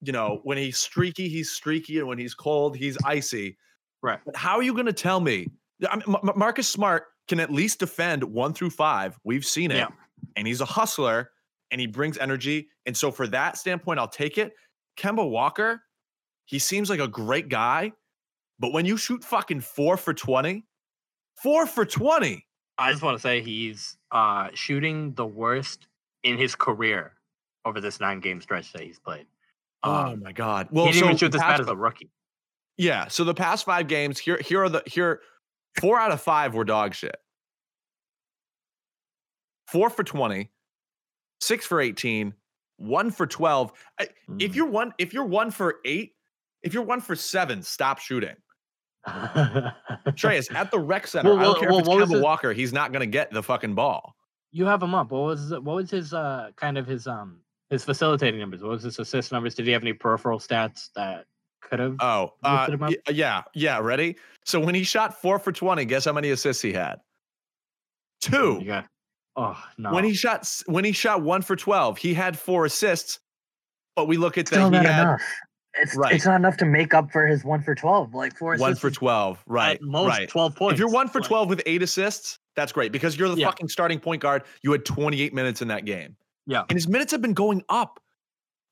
you know when he's streaky, he's streaky, and when he's cold, he's icy. Right. But how are you going to tell me? I mean, M- Marcus Smart can at least defend one through five. We've seen it, Yeah. and he's a hustler, and he brings energy. And so, for that standpoint, I'll take it. Kemba Walker, he seems like a great guy, but when you shoot fucking four for twenty, four for twenty, I just want to say he's uh shooting the worst in his career over this nine game stretch that he's played. oh Um, my god! Well, he didn't even so shoot this past bad as a rookie. yeah. So the past five games here, here are the here, four out of five were dog shit. Four for twenty, six for eighteen, one for twelve. I- If Mm. you're one, if you're one for eight, if you're one for seven, stop shooting. Treyas at the rec center. Well, I don't well, care well, if it's Kemba his- Walker. He's not going to get the fucking ball. you have him up. What was what was his uh kind of his um his facilitating numbers? What was his assist numbers? Did he have any peripheral stats that could have? Oh, uh, yeah, yeah. Ready? So when he shot four for twenty, guess how many assists he had? Two. Got, oh no. When he shot when he shot one for twelve, he had four assists. But we look at that Still he not had enough. It's Right. it's not enough to make up for his one for twelve. Like four one for twelve. Right, most right. twelve points. If you're one for Like, twelve with eight assists, that's great because you're the Yeah. fucking starting point guard. You had 28 minutes in that game. Yeah. And his minutes have been going up.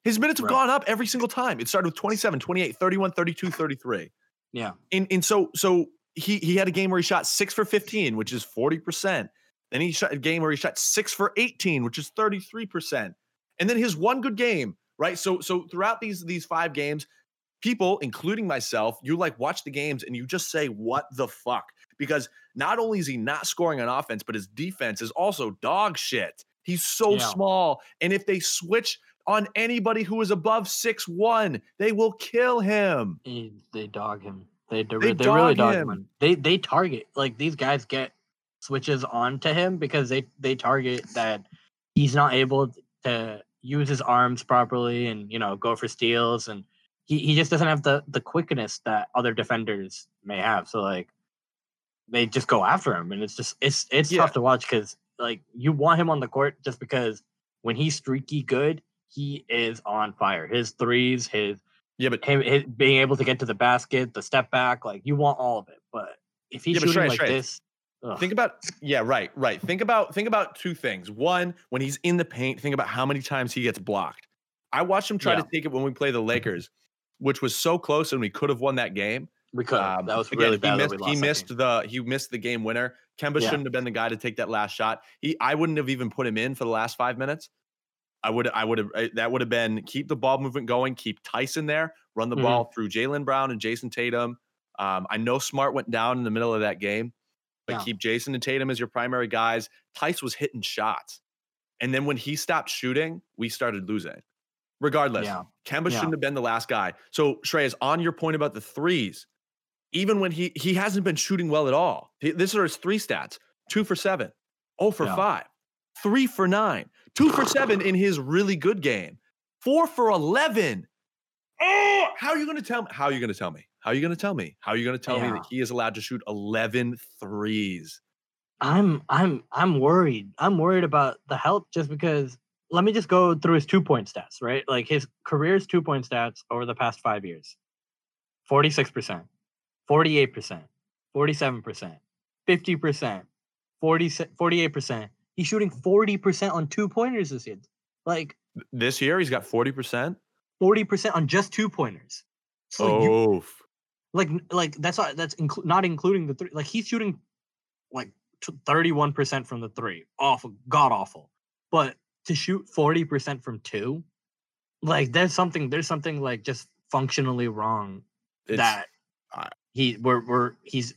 His minutes have Right. gone up every single time. It started with 27, 28, 31, 32, 33. Yeah. And and so so he he had a game where he shot 6 for 15, which is 40%. Then he shot a game where he shot 6 for 18, which is 33%. And then his one good game, right? So so throughout these these 5 games, people including myself, you like watch the games and you just say what the fuck? Because not only is he not scoring on offense, but his defense is also dog shit. He's so Yeah. small. And if they switch on anybody who is above six one, they will kill him. He- they dog him. They they, They they really dog dog him. him. They they target like these guys get switches on to him because they they target that he's not able to use his arms properly and you know go for steals and he, he just doesn't have the the quickness that other defenders may have. So like they just go after him and it's just it's it's Yeah. tough to watch because like you want him on the court just because when he's streaky good he is on fire. His threes, his Yeah, but him, his being able to get to the basket, the step back, like you want all of it. But if he's Yeah, shooting like this, ugh, Think about yeah, right, right. Think about think about two things. One, when he's in the paint, think about how many times he gets blocked. I watched him try Yeah. to take it when we play the Lakers, which was so close and we could have won that game. we could. Um, that was really he bad. that missed, he missed game. the he missed the game winner. Kemba Yeah. shouldn't have been the guy to take that last shot. He I wouldn't have even put him in for the last five minutes. I would I would have uh, that would have been keep the ball movement going, keep Tyson there, run the Mhm. ball through Jaylen Brown and Jayson Tatum. Um, I know Smart went down in the middle of that game, but Yeah. keep Jason and Tatum as your primary guys. Theis was hitting shots, and then when he stopped shooting, we started losing. Regardless, Yeah. Kemba Yeah. shouldn't have been the last guy. So Shreyas, on your point about the threes, even when he he hasn't been shooting well at all. This are his three stats: two for seven, oh for Yeah. five, three for nine, two for seven in his really good game, four for eleven. Oh, how are you going to tell me? How are you going to tell me? How are you going to tell me? How are you going to tell me that he is allowed to shoot 11 threes? I'm I'm I'm worried. I'm worried about the health just because let me just go through his two point stats, right? Like his career's two point stats over the past five years. 46%, 48%, 47%, 50%, 40, 48%. He's shooting 40% on two pointers this year. Like This year he's got 40%. 40% on just two pointers. So you Oh, like like that's not that's inclu- not including the three. Like he's shooting like thirty one percent from the three, awful, god awful. But to shoot forty percent from two, like there's something there's something like just functionally wrong it's, that he we're we're he's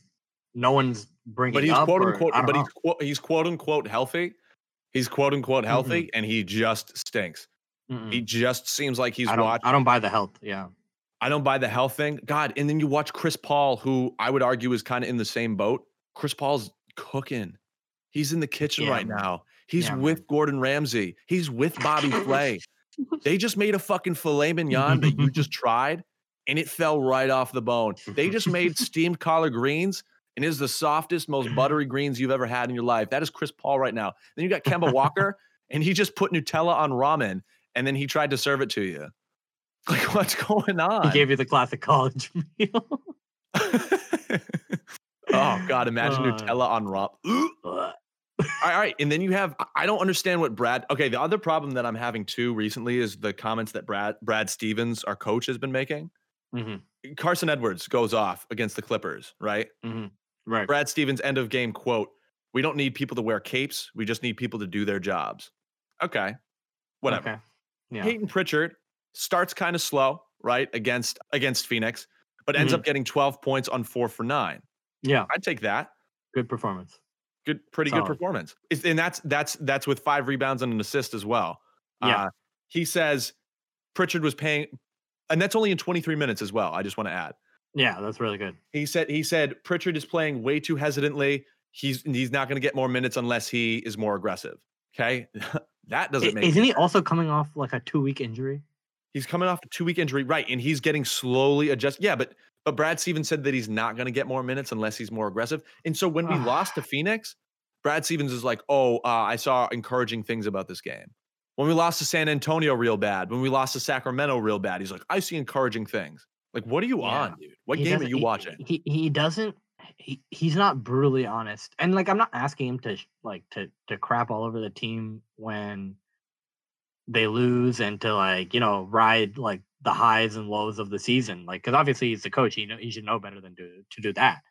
no one's bringing but he's up. quote or- unquote, but know. he's quote, he's quote unquote healthy. He's quote unquote healthy, and he just stinks. Mm-mm. He just seems like he's I watching. I don't buy the health. Yeah. I don't buy the health thing. God, and then you watch Chris Paul, who I would argue is kind of in the same boat. Chris Paul's cooking. He's in the kitchen Yeah, right man. now. He's Yeah, with man. Gordon Ramsay. He's with Bobby Flay. they just made a fucking filet mignon that you just tried, and it fell right off the bone. They just made steamed collard greens, and it is the softest, most buttery greens you've ever had in your life. That is Chris Paul right now. Then you got Kemba Walker, and he just put Nutella on ramen, and then he tried to serve it to you. Like, what's going on? He gave you the classic college meal. oh God! Imagine Uh. Nutella on raw. All Ugh. right, and then you have. I- don't understand what Brad. Okay, the other problem that I'm having too recently is the comments that Brad Brad Stevens, our coach, has been making. Mhm, Carson Edwards goes off against the Clippers, right? mhm. Right. Brad Stevens end of game quote: "We don't need people to wear capes. We just need people to do their jobs." Okay, whatever. Okay. Yeah. Payton Pritchard starts kind of slow, right against against Phoenix, but ends Mhm. up getting 12 points on four for nine. Yeah. I'd take that. Good performance. good pretty good performance and that's that's that's with five rebounds and an assist as well Yeah. uh, he says pritchard was paying and that's only in 23 minutes as well i just want to add Yeah, that's really good. he said he said pritchard is playing way too hesitantly he's he's not going to get more minutes unless he is more aggressive okay that doesn't I- make Isn't he also coming off like a two week injury? He's coming off a two week injury right and he's getting slowly adjusted. yeah but but brad stevens said that he's not going to get more minutes unless he's more aggressive and so when we lost to phoenix brad stevens is like oh uh, i saw encouraging things about this game when we lost to san antonio real bad when we lost to sacramento real bad he's like i see encouraging things like what are you Yeah. on dude what He game are you he- watching He he doesn't. He, he's not brutally honest, and like I'm not asking him to like to to crap all over the team when they lose and to like you know ride like the highs and lows of the season. Like because obviously he's the coach, he know he should know better than to to do that.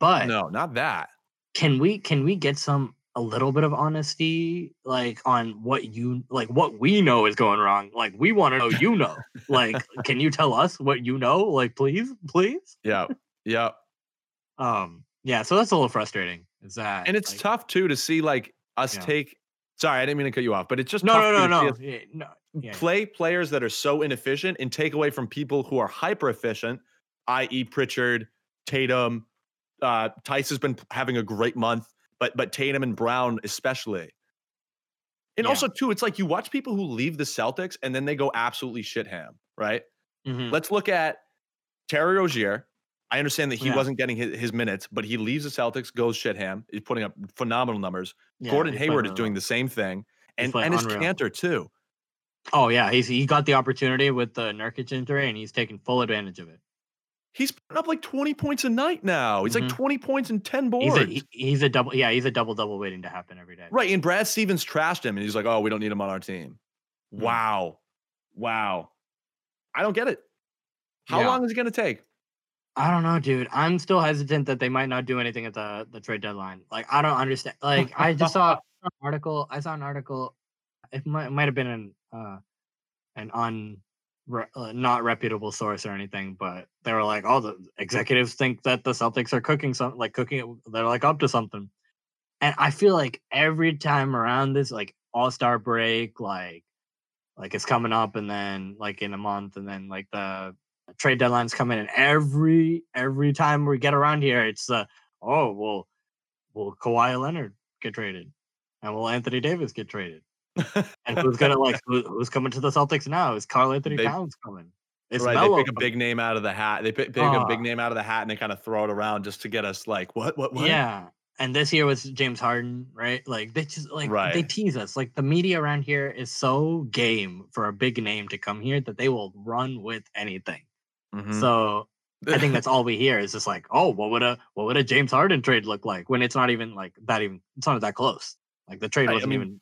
But no not that can we can we get some a little bit of honesty like on what you like what we know is going wrong like we want to know you know like can you tell us what you know like please please yeah yeah um yeah so that's a little frustrating is that and it's like- tough too to see like us Yeah. take sorry i didn't mean to cut you off but it's just no no no no yeah, no yeah, play players that are so inefficient and take away from people who are hyper efficient, i.e., Pritchard, Tatum. Uh, Theis has been having a great month, but but Tatum and Brown especially. And Yeah. also too, it's like you watch people who leave the Celtics and then they go absolutely shit ham, right? Mhm. Let's look at Terry Rozier. I understand that he Yeah. wasn't getting his, his minutes, but he leaves the Celtics, goes shit ham. He's putting up phenomenal numbers. Yeah, Gordon Hayward is doing the same thing, and and his. Kanter too. oh yeah he's he got the opportunity with the Nurkic injury and he's taking full advantage of it He's putting up like 20 points a night now. He's like Mhm. 20 points and 10 boards. he's a he- he's a double yeah he's a double double waiting to happen every day right. And Brad Stevens trashed him and he's like, oh, we don't need him on our team. Mm. Wow. Wow. I don't get it. How Yeah. long is it going to take? I don't know, dude. I'm still hesitant that they might not do anything at the the trade deadline. Like, I don't understand. Like, I just saw an article. I saw an article. It might might have been an uh an un re- uh, not reputable source or anything, but they were like, "Oh, the executives think that the Celtics are cooking something, like cooking. it- They're like up to something." And I feel like every time around this, like All Star break, like like it's coming up, and then like in a month, and then like the trade deadlines come in, and every every time we get around here, it's uh oh well, will Kawhi Leonard get traded, and will Anthony Davis get traded, and who's gonna like who, who's coming to the Celtics now? Is Karl Anthony They- Towns coming? Is right. Melo They pick a big name out of the hat. They pick, pick a big Ah. name out of the hat and they kind of throw it around just to get us like, what, what, what? Yeah. And this year was James Harden, right? Like they just like they tease us. Like the media around here is so game for a big name to come here that they will run with anything. Mhm. So I think that's all we hear is just like, oh, what would a what would a James Harden trade look like when it's not even like that even it's not that close. Like the trade I- I wasn't mean, even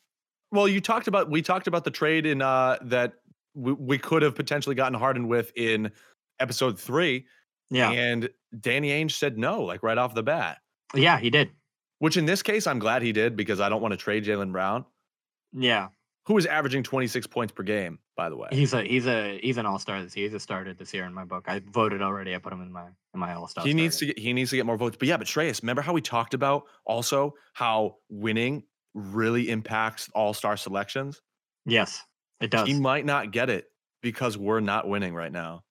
Well, you talked about we talked about the trade in uh that we, we could have potentially gotten Harden with in episode three, yeah and Danny Ainge said no, like right off the bat. yeah he did Which in this case, I'm glad he did because I don't want to trade Jaylen Brown, yeah who is averaging 26 points per game, by the way. he's a he's a he's an all star this year. He's a starter this year in my book. I voted already. I put him in my in my all star. he needs to get he needs to get more votes. But yeah, but Shreyas, remember how we talked about also how winning really impacts all star selections? Yes, it does. He might not get it because we're not winning right now.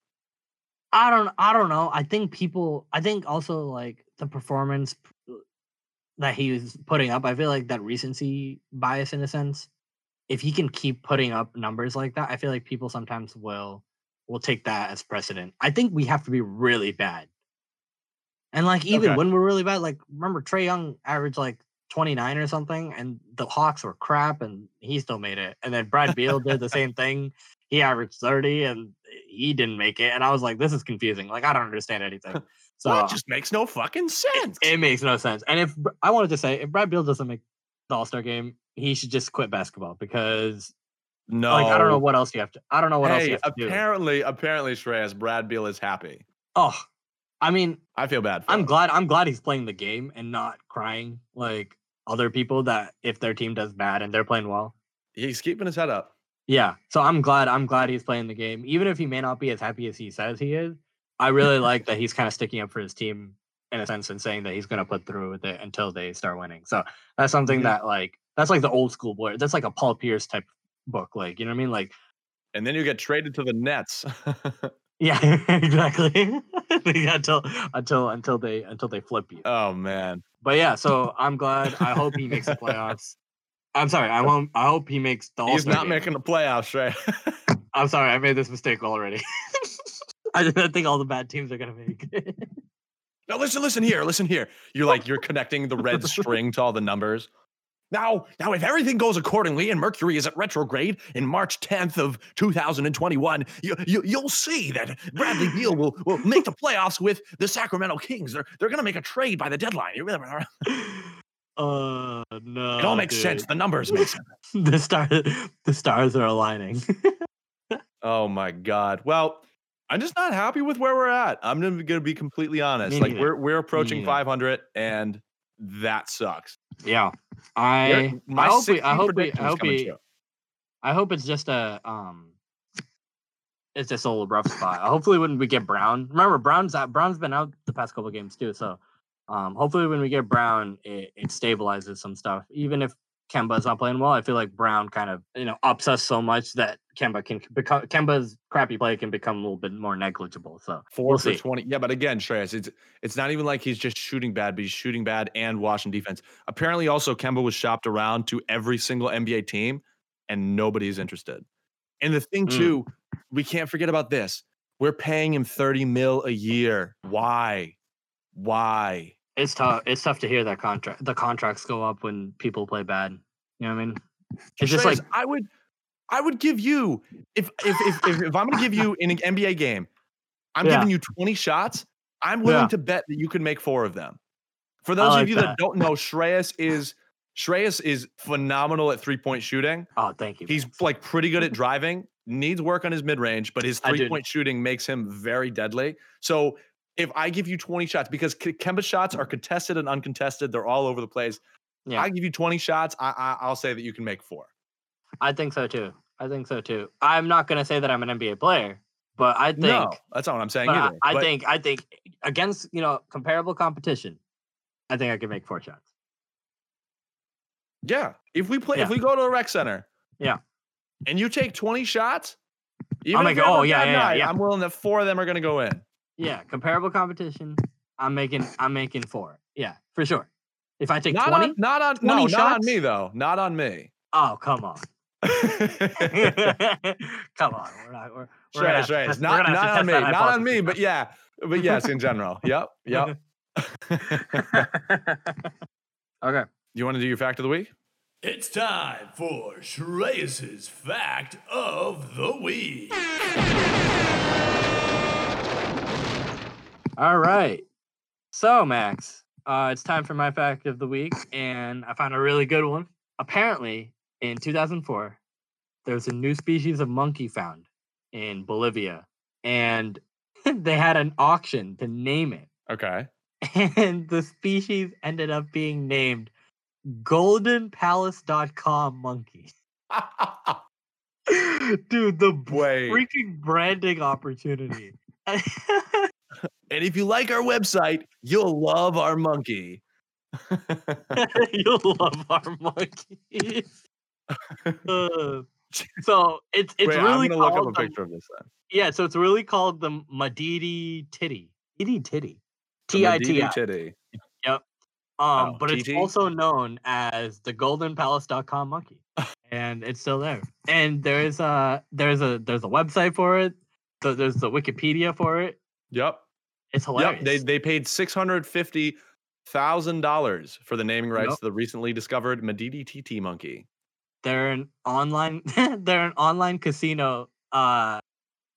I don't I don't know. I think people I think also like the performance that he was putting up, I feel like that recency bias in a sense. If he can keep putting up numbers like that, I feel like people sometimes will will take that as precedent. I think we have to be really bad. And like even Okay. when we're really bad, like remember Trae Young averaged like 29 or something, and the Hawks were crap and he still made it. And then Brad Beal did the same thing. He averaged 30 and he didn't make it. And I was like, this is confusing. Like, I don't understand anything. So it just makes no fucking sense. it makes no sense. And if I wanted to say, if Brad Beal doesn't make the All Star game, he should just quit basketball because, no, like, I don't know what else you have to. I don't know what else you Hey, have to do. apparently, apparently, Shreyas, Brad Beal is happy. Oh, I mean, I feel bad. I'm him. glad. I'm glad he's playing the game and not crying like other people that if their team does bad and they're playing well. He's keeping his head up. Yeah. So I'm glad. I'm glad he's playing the game, even if he may not be as happy as he says he is. I really like that he's kind of sticking up for his team in a sense and saying that he's going to put through with it until they start winning. So that's something Mhm. that like that's like the old school boy. That's like a Paul Pierce type book. Like you know what I mean? Like And then you get traded to the Nets. yeah, exactly. Yeah, until until until they until they flip you. oh man, But yeah, so I'm glad. I hope he makes the playoffs. I'm sorry. I won't. I hope he makes the. he's not game. making the playoffs, Shrey. I'm sorry. I made this mistake already. I don't think all the bad teams are gonna make. no, listen, listen here, listen here. You're like you're connecting the red string to all the numbers. Now, now, if everything goes accordingly and Mercury is at retrograde in March 10th of 2021, you, you you'll see that Bradley Beal will, will make the playoffs with the Sacramento Kings. They're they're gonna make a trade by the deadline. It uh no. all makes sense. The numbers make sense. The star, the stars are aligning. Oh my god. Well, I'm just not happy with where we're at. I'm gonna, gonna be completely honest. Like we're we're approaching neither. 500, and that sucks. Yeah. I I hope we, I hope we, I hope we. I hope it's just a um. It's just a little rough spot. Hopefully, when we get Brown, remember Brown's out, Brown's been out the past couple games too. So, um, hopefully when we get Brown, it, it stabilizes some stuff. Even if Kemba's not playing well, I feel like Brown kind of you know ups us so much that Kemba can become Kemba's crappy play can become a little bit more negligible. So Four we'll. 20. Yeah, but again, Shreyas, it's it's not even like he's just shooting bad, but he's shooting bad and watching defense. Apparently, also Kemba was shopped around to every single NBA team, and nobody's interested. And the thing Mm. too, we can't forget about this. We're paying him 30 mil a year. Why? Why? It's tough. It's tough to hear that contract. The contracts go up when people play bad. You know what I mean? It's just like I would I would give you if if if, if, if I'm gonna give you in an NBA game, I'm Yeah. giving you 20 shots. I'm willing Yeah. to bet that you can make four of them. For those like of you that. that. don't know, Shreyas is Shreyas is phenomenal at three point shooting. oh, thank you. He's like pretty good at driving, needs work on his mid range, but his three point shooting makes him very deadly. So if I give you 20 shots, because Kemba shots are contested and uncontested, they're all over the place. yeah. I give you 20 shots, I, I I'll say that you can make four. I think so too. I think so too. I'm not gonna say that I'm an NBA player, but I think no, that's not what I'm saying I- either. I, but- think I think against you know comparable competition, I think I can make four shots. Yeah. If we play, Yeah. if we go to a rec center, Yeah. and you take 20 shots, even make if it- oh, a yeah, bad yeah, yeah, night, yeah. I'm willing that four of them are going to go in. Yeah, comparable competition. I'm making I'm making four. Yeah, for sure. If I take Not twenty, on, not on, 20 no, not on me though. Not on me. oh come on, come on. We're not. We're, we're gonna have to test- Not, not on me. Not on me, but yeah. But yes, in general. Yep. Yep. okay. you want to do your fact of the week? It's time for Shreyas's Fact of the Week. All right. So, Max, uh, it's time for my fact of the week, and I found a really good one. Apparently, in 2004, there was a new species of monkey found in Bolivia, and they had an auction to name it. Okay. And the species ended up being named goldenpalace.com monkey. Dude, the Wait. freaking branding opportunity. And if you like our website, you'll love our monkey. You'll love our monkeys. Uh, so it's it's Wait, really I'm gonna look up a called the- of this then. yeah. So it's really called the Madidi Titty. Titty Titty. T I T I. Um, Oh, but it's also known as the goldenpalace.com monkey. and it's still there. And there's a there's a there's a website for it. So there's the Wikipedia for it. Yep. It's hilarious. Yep. They they paid six hundred fifty thousand dollars for the naming rights Yep. to the recently discovered Madidi TT monkey. they're an online they're an online casino uh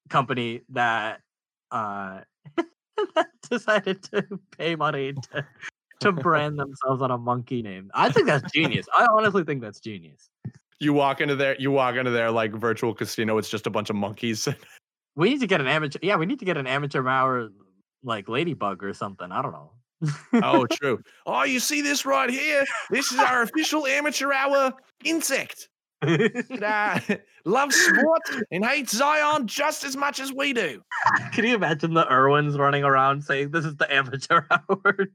company that uh that decided to pay money to to brand themselves on a monkey name. I think that's genius. I honestly think that's genius. You walk into there, you walk into their like virtual casino. It's just a bunch of monkeys. We need to get an amateur yeah, we need to get an amateur hour like ladybug or something. I don't know. oh, true. Oh, you see this right here? This is our official amateur hour insect. uh, loves sport and hates Zion just as much as we do. Can you imagine the Irwins running around saying this is the amateur hour?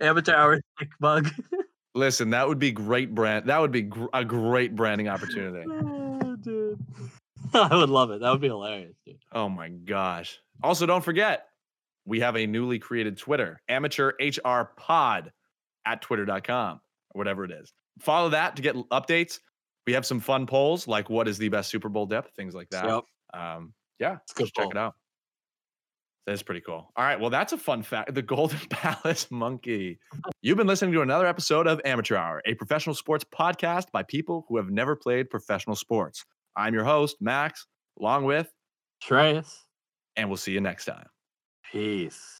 amateur hour stick bug. Listen, that would be great brand. That would be gr- a great branding opportunity. Oh, dude. I would love it. That would be hilarious, dude. Oh my gosh. Also, don't forget, we have a newly created Twitter, amateur HR pod at twitter.com or whatever it is. Follow that to get updates. We have some fun polls like what is the best Super Bowl depth, things like that. Yep. Um, yeah, It's a good just check it out. That's pretty cool. All right. Well, that's a fun fact. The Golden Palace Monkey. You've been listening to another episode of Amateur Hour, a professional sports podcast by people who have never played professional sports. I'm your host, Max, along with, Shreyas. and we'll see you next time. Peace.